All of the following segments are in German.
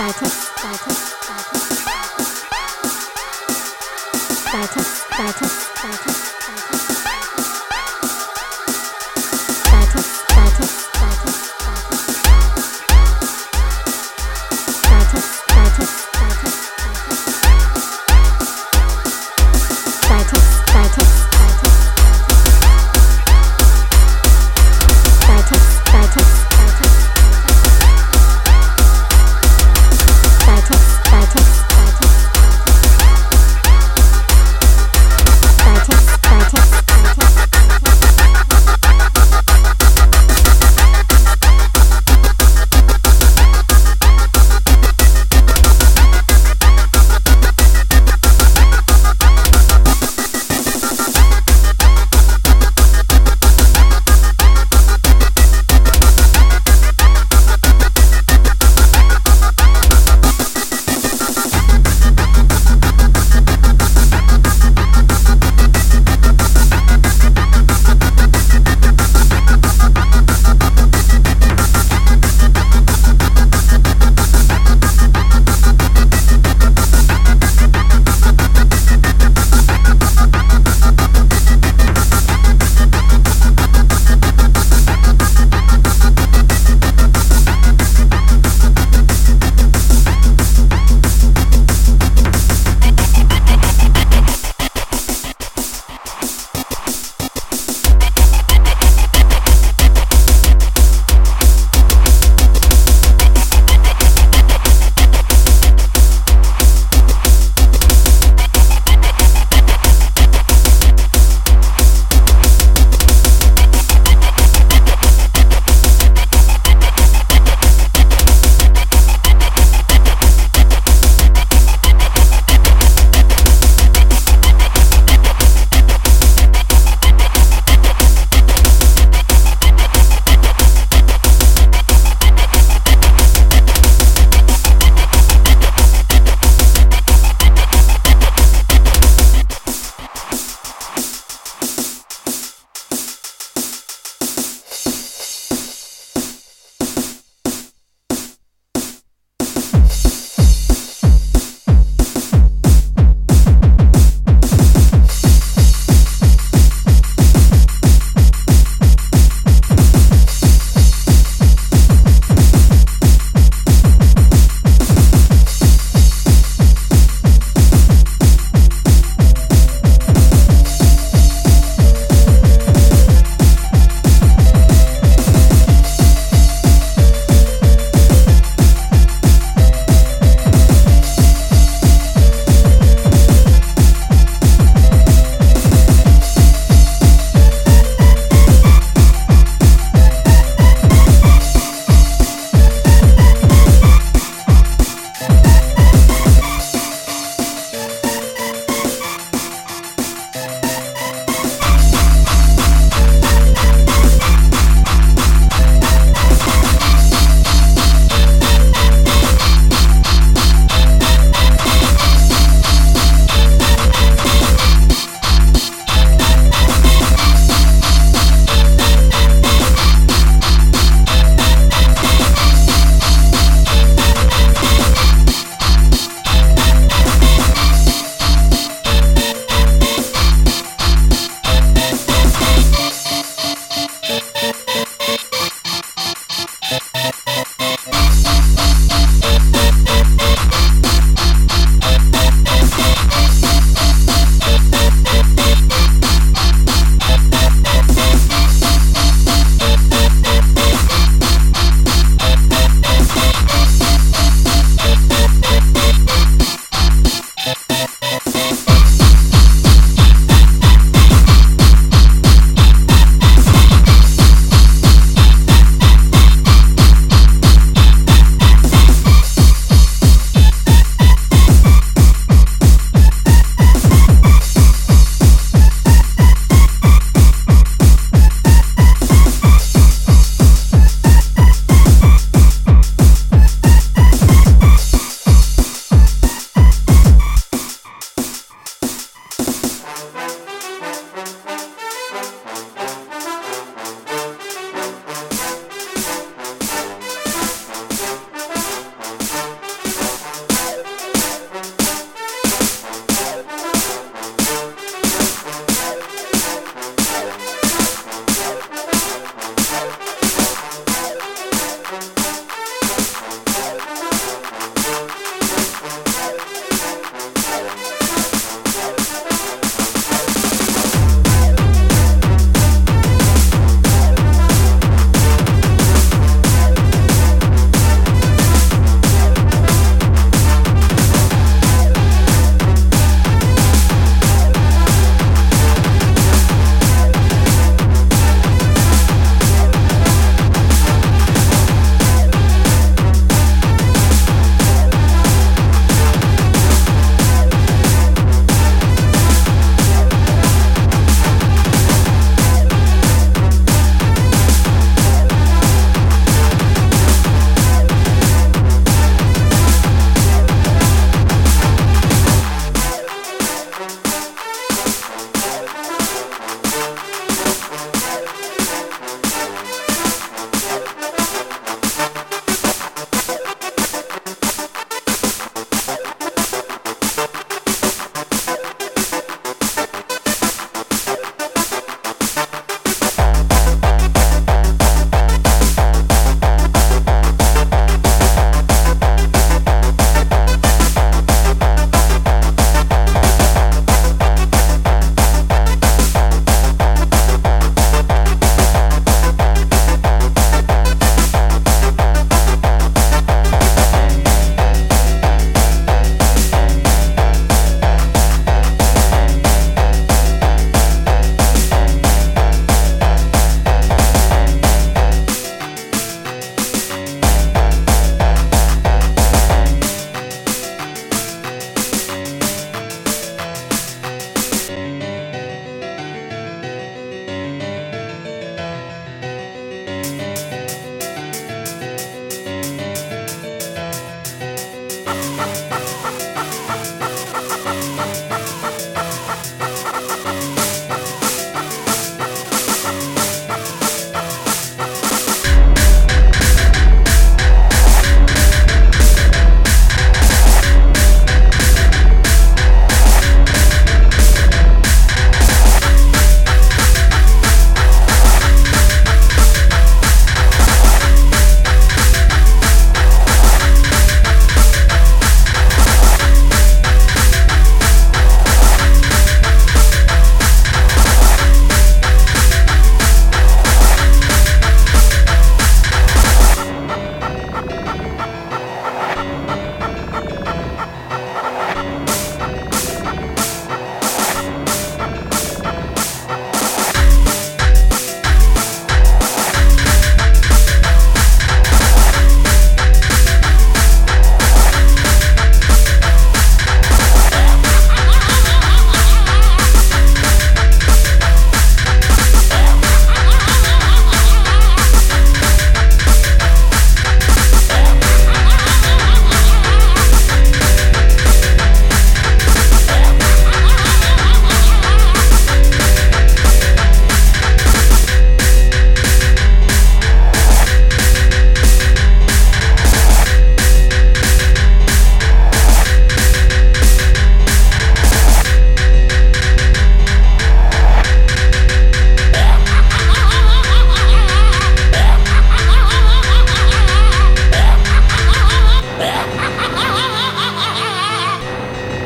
打他打他打他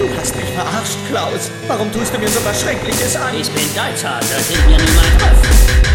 Du hast mich verarscht, Klaus. Warum tust du mir so was Schreckliches an? Ich bin Deutscher, das hilft mir niemals. öffnen.